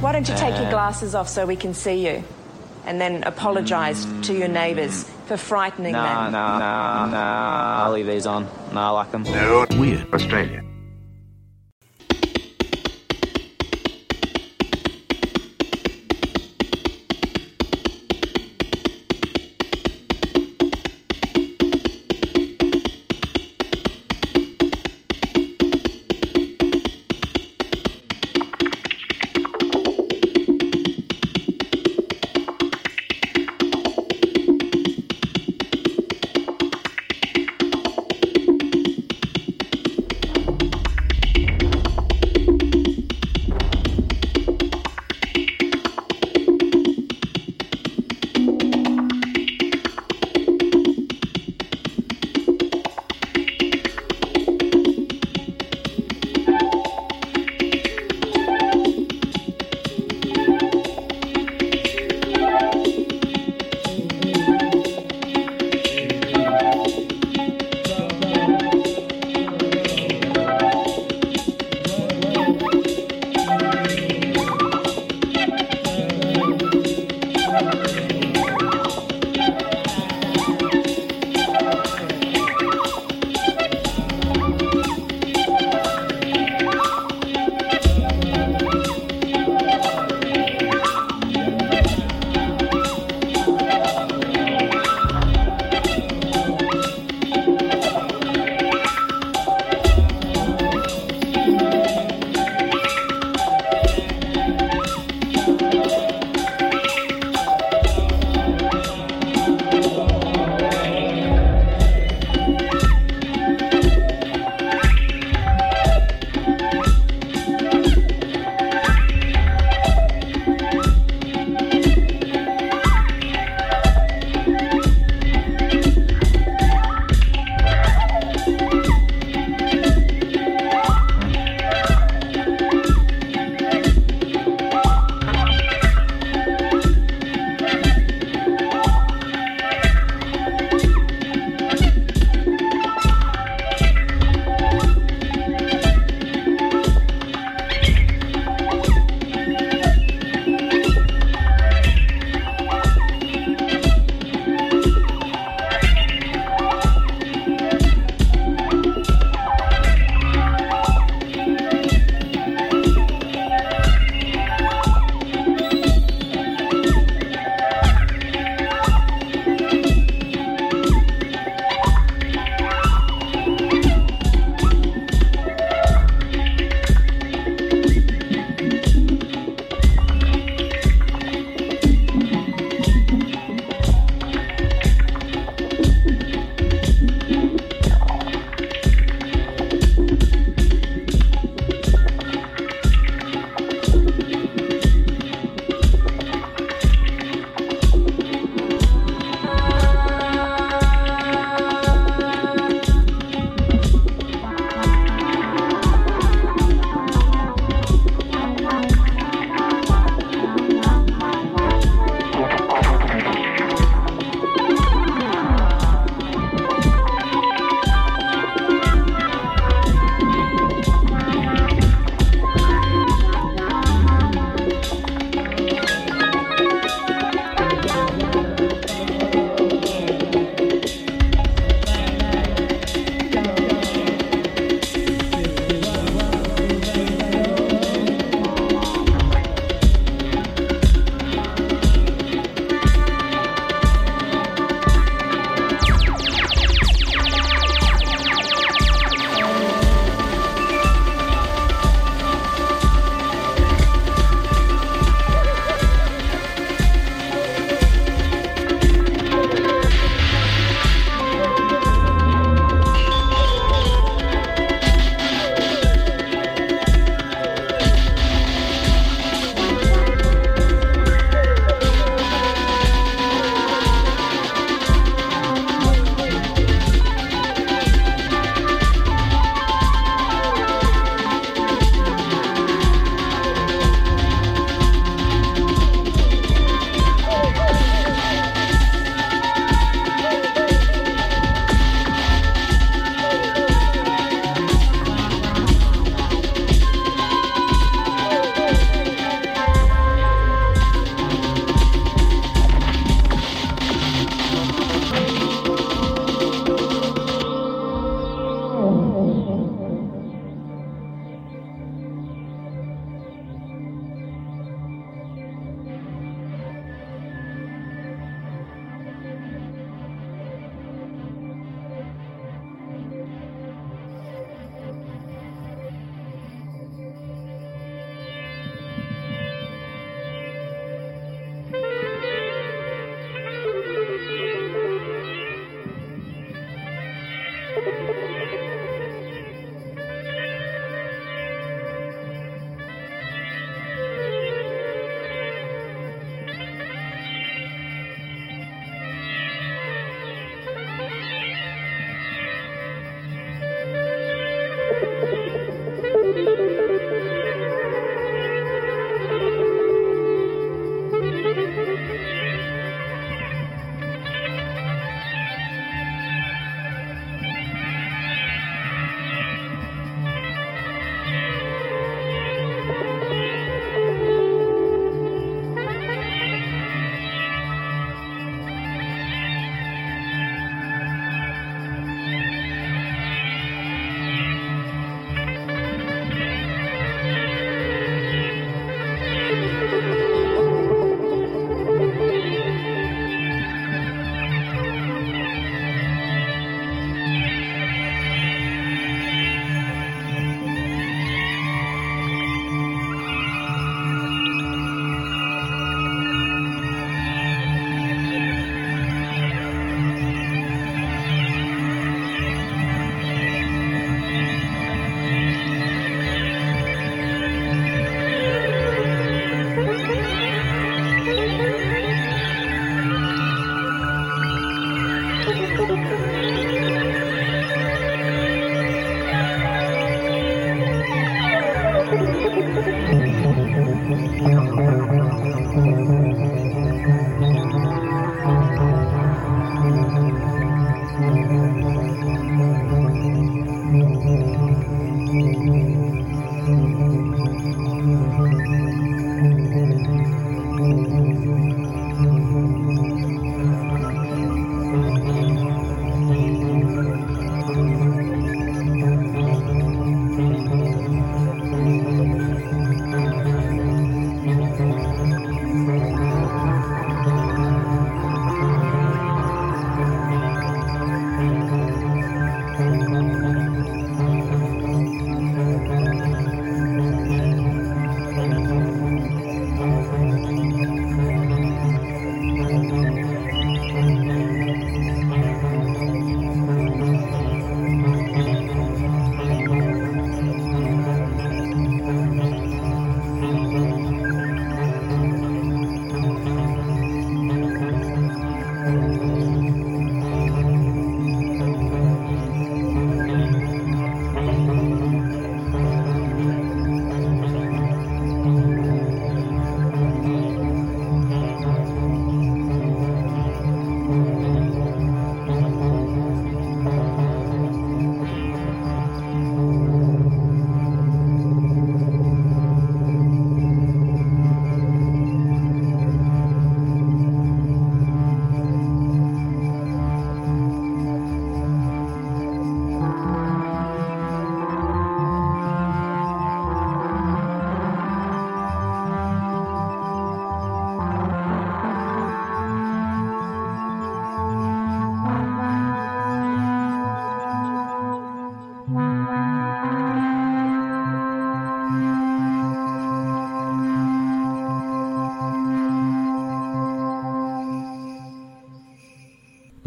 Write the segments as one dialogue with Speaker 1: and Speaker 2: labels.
Speaker 1: Why don't you take your uh, glasses off so we can see you? And then apologise to your neighbours for frightening
Speaker 2: Nah,
Speaker 1: them.
Speaker 2: nah, nah, nah. I'll leave these on. Nah, I like them.
Speaker 3: Weird. Australia.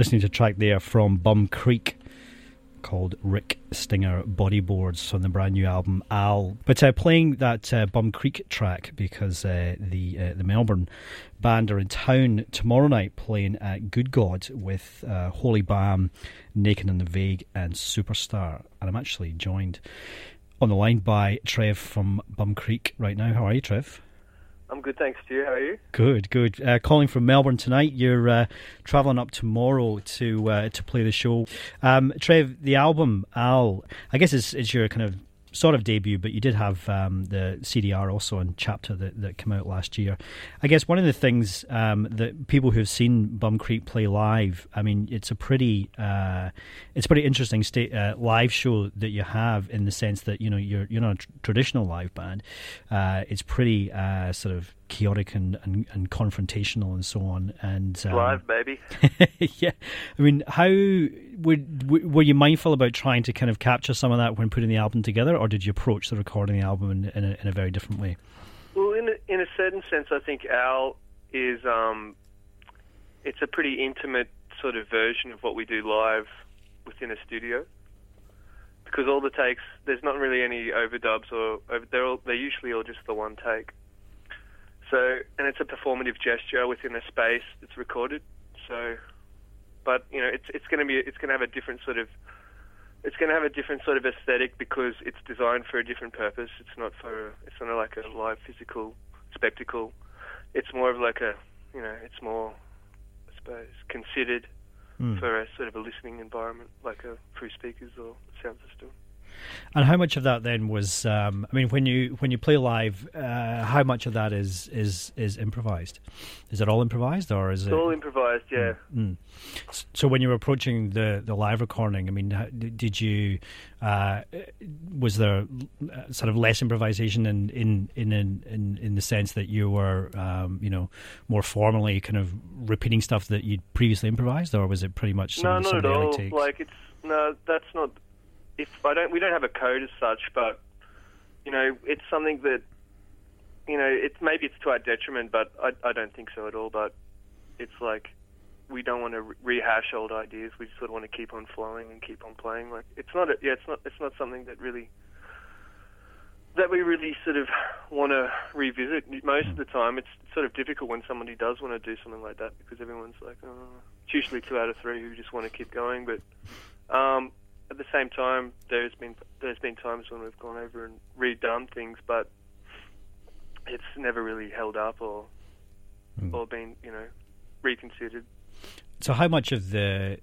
Speaker 3: Listening to a track there from Bum Creek called Rick Stinger Bodyboards from the brand new album Al. But uh, playing that uh, Bum Creek track because uh, the uh, the Melbourne band are in town tomorrow night playing at Good God with uh, Holy Balm, Naked on the Vague, and Superstar. And I'm actually joined on the line by Trev from Bum Creek right now. How are you, Trev?
Speaker 4: I'm good, thanks, Stu. How are you?
Speaker 3: Good, good. Uh, calling from Melbourne tonight. You're uh, travelling up tomorrow to uh, to play the show. Um, Trev, the album Al, I guess it's, it's your kind of sort of debut, but you did have um, the CDR also in Chapter that, that came out last year. I guess one of the things um, that people who've seen Bum Creek play live, I mean, it's a pretty uh, it's pretty interesting state, uh, live show that you have in the sense that you know you're you're not a tr- traditional live band. Uh, it's pretty uh, sort of chaotic and, and, and, confrontational and so on. And
Speaker 4: um, live, baby.
Speaker 3: yeah, I mean, how would were you mindful about trying to kind of capture some of that when putting the album together, or did you approach the recording the album in, in, a, in a very different way?
Speaker 4: Well, in a, in a certain sense, I think Al is um, it's a pretty intimate sort of version of what we do live within a studio because all the takes there's not really any overdubs or they're all, they're usually all just the one take. So, and it's a performative gesture within a space that's recorded. So, but you know, it's it's going to be it's going to have a different sort of it's going to have a different sort of aesthetic because it's designed for a different purpose. It's not for it's not like a live physical spectacle. It's more of like a you know, it's more I suppose considered mm. for a sort of a listening environment, like a through speakers or sound system.
Speaker 3: And how much of that then was? Um, I mean, when you when you play live, uh, how much of that is is is improvised? Is it all improvised, or is
Speaker 4: it's
Speaker 3: it
Speaker 4: all improvised? Yeah. Mm,
Speaker 3: mm. So when you were approaching the the live recording, I mean, did you uh, was there uh, sort of less improvisation in in in in, in the sense that you were um, you know more formally kind of repeating stuff that you'd previously improvised, or was it pretty much some,
Speaker 4: no, not at all? Takes? Like it's no, that's not if I don't, we don't have a code as such, but you know, it's something that you know, it's maybe it's to our detriment, but I, I don't think so at all. But it's like we don't want to rehash old ideas. We just sort of want to keep on flowing and keep on playing. Like it's not, a, yeah, it's not, it's not something that really that we really sort of want to revisit. Most of the time, it's sort of difficult when somebody does want to do something like that because everyone's like, oh, it's usually two out of three who just want to keep going. But um, at the same time, there's been there's been times when we've gone over and redone things, but it's never really held up or mm. or been you know reconsidered.
Speaker 3: So how much of the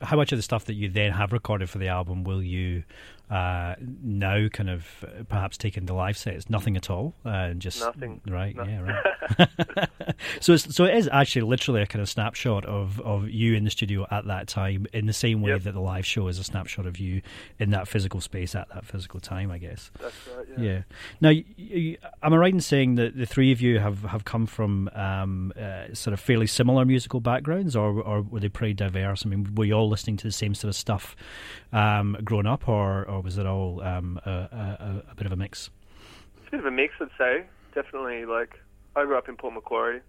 Speaker 3: how much of the stuff that you then have recorded for the album will you uh, now kind of uh, perhaps take the live sets? Nothing at all, uh, just
Speaker 4: nothing.
Speaker 3: Right? Nothing. Yeah, right. so so it is actually literally a kind of snapshot of, of you in the studio at that time, in the same way
Speaker 4: yep.
Speaker 3: that the live show is a snapshot of you in that physical space at that physical time. I guess.
Speaker 4: That's right. Yeah.
Speaker 3: yeah. Now, you, you, am I right in saying that the three of you have have come from um, uh, sort of fairly similar musical backgrounds, or or were they pretty diverse? I mean, were you all listening to the same sort of stuff um, growing up, or, or was it all um, a, a, a, bit of a mix?
Speaker 4: It's a bit of a mix, I'd say. Definitely. Like I grew up in Port Macquarie.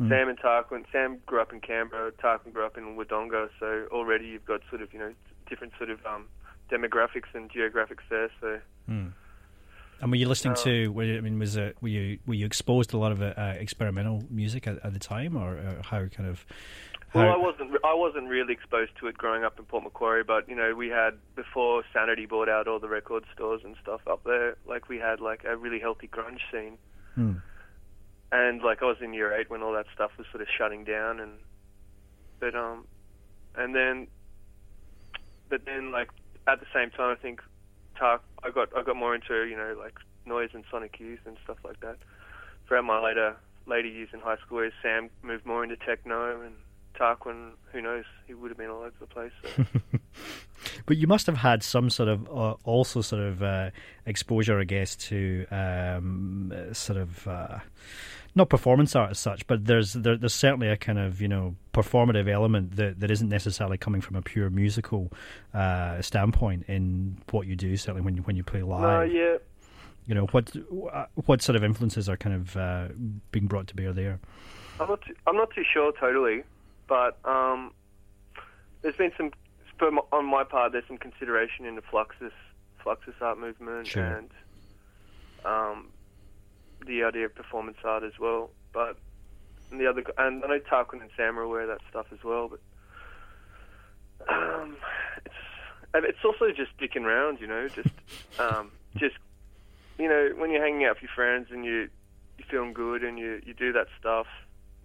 Speaker 4: Mm. Sam and Tarquin. Sam grew up in Canberra. Tarquin grew up in Wodonga. So already you've got sort of you know different sort of um, demographics and geographics there. So.
Speaker 3: Mm. And were you listening to? I mean, was it were you were you exposed to a lot of uh, experimental music at, at, the time, or, or how kind of
Speaker 4: well, I wasn't. I wasn't really exposed to it growing up in Port Macquarie, but you know, we had before Sanity bought out all the record stores and stuff up there. Like we had like a really healthy grunge scene,
Speaker 3: hmm.
Speaker 4: and like I was in year eight when all that stuff was sort of shutting down, and but um, and then, but then like at the same time, I think, talk, I got I got more into you know like noise and sonic youth and stuff like that. Throughout my later later years in high school, Sam moved more into techno and Tarquin, who knows, he would have been all over the place. So.
Speaker 3: but you must have had some sort of uh, also sort of uh, exposure, I guess, to um, sort of uh, not performance art as such, but there's there, there's certainly a kind of you know performative element that, that isn't necessarily coming from a pure musical uh, standpoint in what you do. Certainly when you when you play live.
Speaker 4: Yeah.
Speaker 3: You know what what sort of influences are kind of uh, being brought to bear there.
Speaker 4: I'm not too, I'm not too sure totally. But um, there's been some on my part. There's some consideration in the Fluxus Fluxus art movement
Speaker 3: Sure.
Speaker 4: and um, the idea of performance art as well. But and the other and I know Tarquin and Sam are aware of that stuff as well. But um, it's it's also just dicking around, you know, just um, just you know when you're hanging out with your friends and you you're feeling good and you you do that stuff,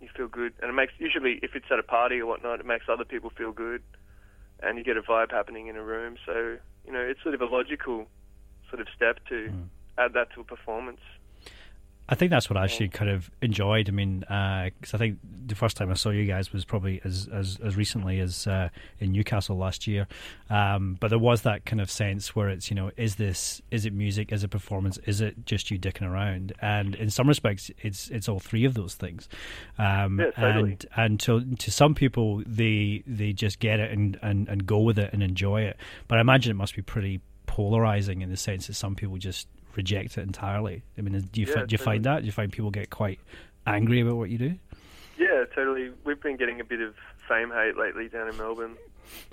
Speaker 4: you feel good, and it makes usually if it's at a party or whatnot, it makes other people feel good, and you get a vibe happening in a room. So you know it's sort of a logical sort of step to hmm. add that to a performance.
Speaker 3: I think that's what I actually kind of enjoyed. I mean, because I think the first time I saw you guys was probably as as, as recently as uh, in Newcastle last year. Um, but there was that kind of sense where it's you know, is this is it music, is it performance, is it just you dicking around? And in some respects, it's it's all three of those things. Um,
Speaker 4: Yeah, totally.
Speaker 3: And and to to some people, they they just get it and, and, and go with it and enjoy it. But I imagine it must be pretty polarizing in the sense that some people just reject it entirely. I mean, do you
Speaker 4: Yeah,
Speaker 3: fi- do you find that? Do you find people get quite angry about what you do?
Speaker 4: Yeah, totally. We've been getting a bit of fame hate lately down in Melbourne.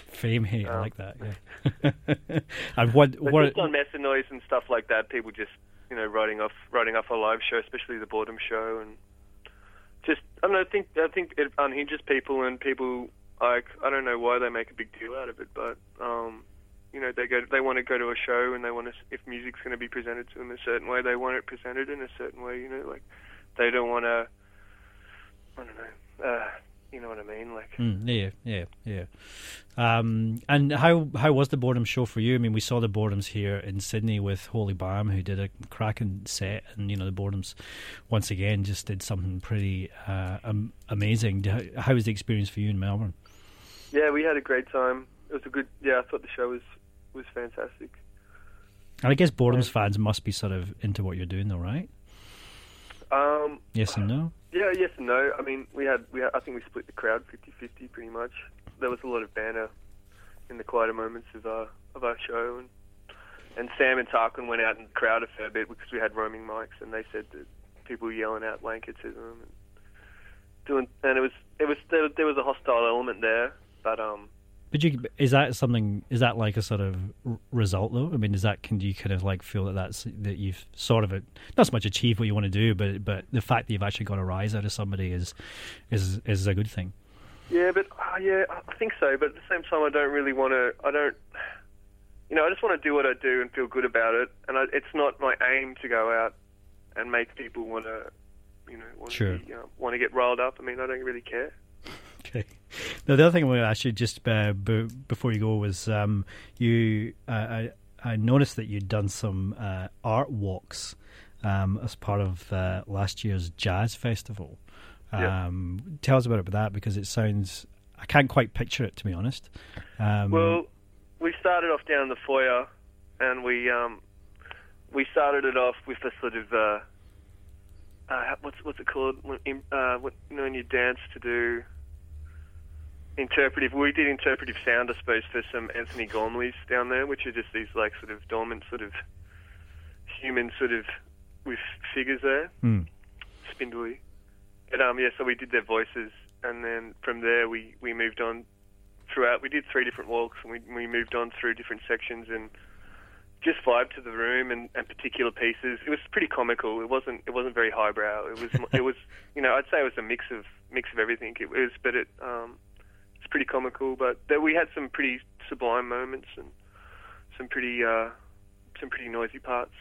Speaker 3: Fame hate, I
Speaker 4: Oh.
Speaker 3: like that. Yeah. and what
Speaker 4: But
Speaker 3: what?
Speaker 4: just on Mess+Noise and stuff like that, people just you know writing off writing off a live show, especially the Boredom show, and just I don't know. I think I think it unhinges people, and people like I don't know why they make a big deal out of it, but um, you know they go they want to go to a show and they want to if music's going to be presented to them a certain way, they want it presented in a certain way. You know, like they don't want to. I don't know. Uh, you know what I mean? Like
Speaker 3: Mm, yeah, yeah, yeah. Um, and how how was the boredom show for you? I mean, we saw the boredoms here in Sydney with Holy Balm, who did a cracking set, and you know the boredoms once again just did something pretty uh, um, amazing. How was the experience for you in Melbourne?
Speaker 4: yeah, we had a great time. It was a good. Yeah, I thought the show was was fantastic.
Speaker 3: And I guess boredoms fans must be sort of into what you're doing, though, right?
Speaker 4: Um,
Speaker 3: Yes and no.
Speaker 4: Yeah, yes and no. I mean, we had, we had, I think we split the crowd 50-50 pretty much. There was a lot of banner in the quieter moments of our of our show, and and Sam and Tarquin went out in the crowd a fair bit because we had roaming mics, and they said that people were yelling out blankets at them and doing, and it was it was there, there was a hostile element there, but um,
Speaker 3: But you, is that something? Is that like a sort of result, though? I mean, is that can you kind of like feel that that's that you've sort of not so much achieved what you want to do, but but the fact that you've actually got a rise out of somebody is is is a good thing.
Speaker 4: Yeah, but uh, yeah, I think so. But at the same time, I don't really want to. I don't. You know, I just want to do what I do and feel good about it. And I, it's not my aim to go out and make people want to, you know, want
Speaker 3: Sure.
Speaker 4: to be, uh, want to get riled up. I mean, I don't really care.
Speaker 3: Okay. Now the other thing I want to ask you just uh, b- before you go was um, you. Uh, I, I noticed that you'd done some uh, art walks um, as part of uh, last year's jazz festival.
Speaker 4: Yeah.
Speaker 3: Um, Tell us about it, that because it sounds. I can't quite picture it to be honest. Um,
Speaker 4: Well, we started off down in the foyer, and we um, we started it off with a sort of uh, uh, what's what's it called? When, uh, what, you know, when you dance to do interpretive. We did interpretive sound, I suppose, for some Anthony Gormleys down there, which are just these like sort of dormant, sort of human, sort of with figures there,
Speaker 3: hmm.
Speaker 4: spindly. But um, yeah, so we did their voices, and then from there we we moved on throughout. We did three different walks, and we we moved on through different sections and just vibe to the room and, and particular pieces. It was pretty comical. It wasn't it wasn't very highbrow. It was it was you know I'd say it was a mix of mix of everything. It was, but it um it's pretty comical. But there, we had some pretty sublime moments and some pretty uh some pretty noisy parts.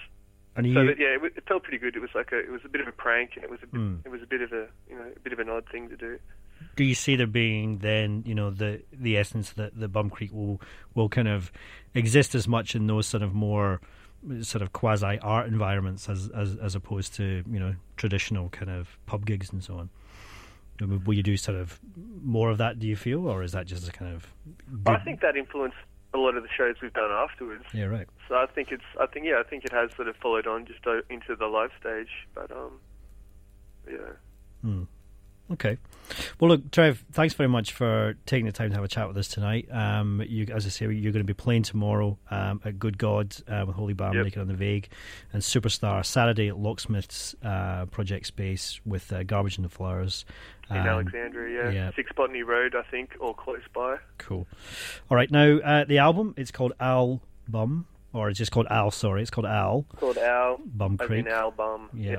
Speaker 3: And
Speaker 4: So
Speaker 3: you,
Speaker 4: that, yeah, it, it felt pretty good. It was like a, it was a bit of a prank, and it was a bit,
Speaker 3: Hmm.
Speaker 4: it was a bit of a, you know, a bit of an odd thing to do.
Speaker 3: do you see there being then you know the the essence that the Bum Creek will will kind of exist as much in those sort of more sort of quasi art environments as, as as opposed to you know traditional kind of pub gigs and so on. Will you do sort of more of that? Do you feel, or is that just a kind of?
Speaker 4: I think that influenced a lot of the shows we've done afterwards.
Speaker 3: Yeah, right.
Speaker 4: So I think it's, I think, yeah, I think it has sort of followed on just into the live stage. But um, yeah,
Speaker 3: Hmm. Okay. Well, look, Trev, thanks very much for taking the time to have a chat with us tonight. Um, you, as I say, you're going to be playing tomorrow um, at Good God uh, with Holy Balm
Speaker 4: Yep.
Speaker 3: Naked on the Vague and Superstar Saturday at Locksmiths uh, Project Space with uh, Garbage and the Flowers.
Speaker 4: in
Speaker 3: Um,
Speaker 4: Alexandria. Yeah,
Speaker 3: yeah.
Speaker 4: Six Botany Road, I think, or close by.
Speaker 3: Cool. All right. Now, uh, the album, it's called Al Bum, or it's just called Al, sorry. It's called Al.
Speaker 4: Called Al.
Speaker 3: Bum Creek.
Speaker 4: in album.
Speaker 3: Yeah.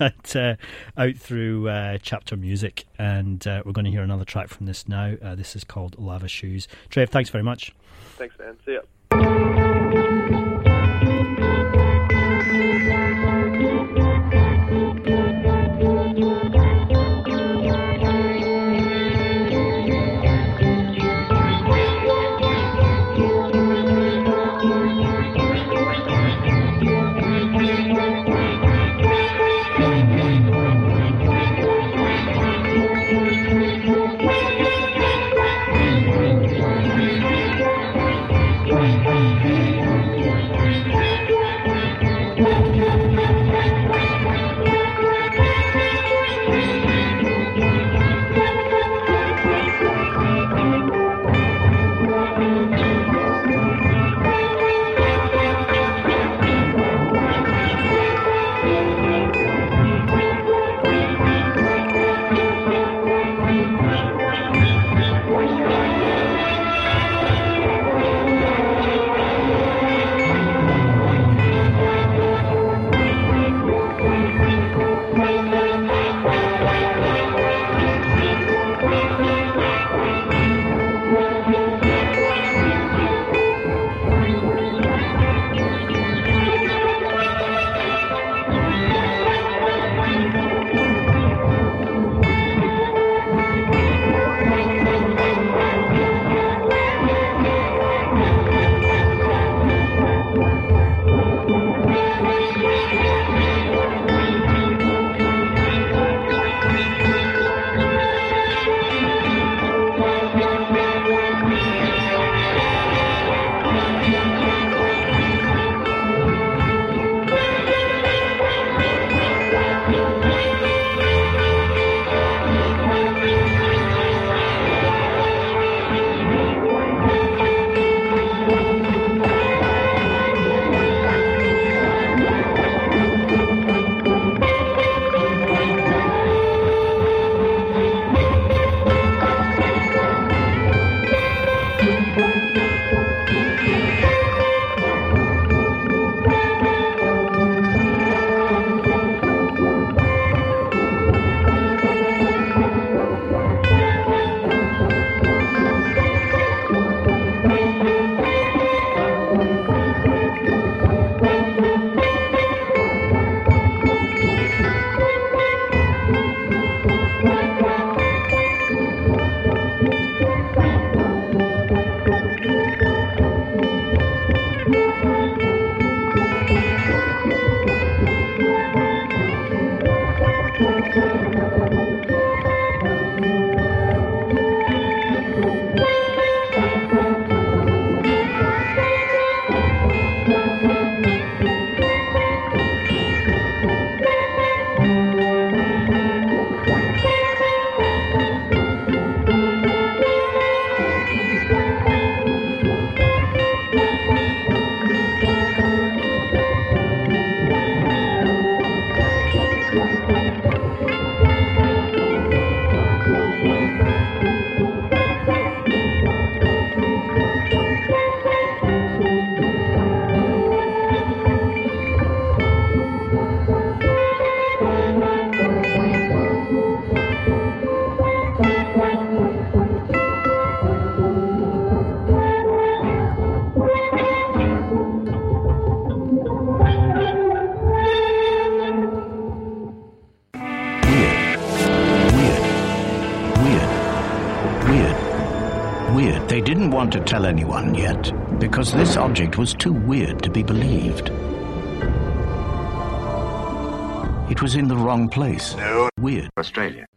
Speaker 3: uh, out through uh, Chapter Music, and uh, we're going to hear another track from this now. Uh, this is called Lava Shoes. Trev, thanks very much.
Speaker 4: Thanks, man. See ya.
Speaker 5: To tell anyone yet, because this object was too weird to be believed. It was in the wrong place.
Speaker 6: No.
Speaker 5: Weird.
Speaker 6: Australia.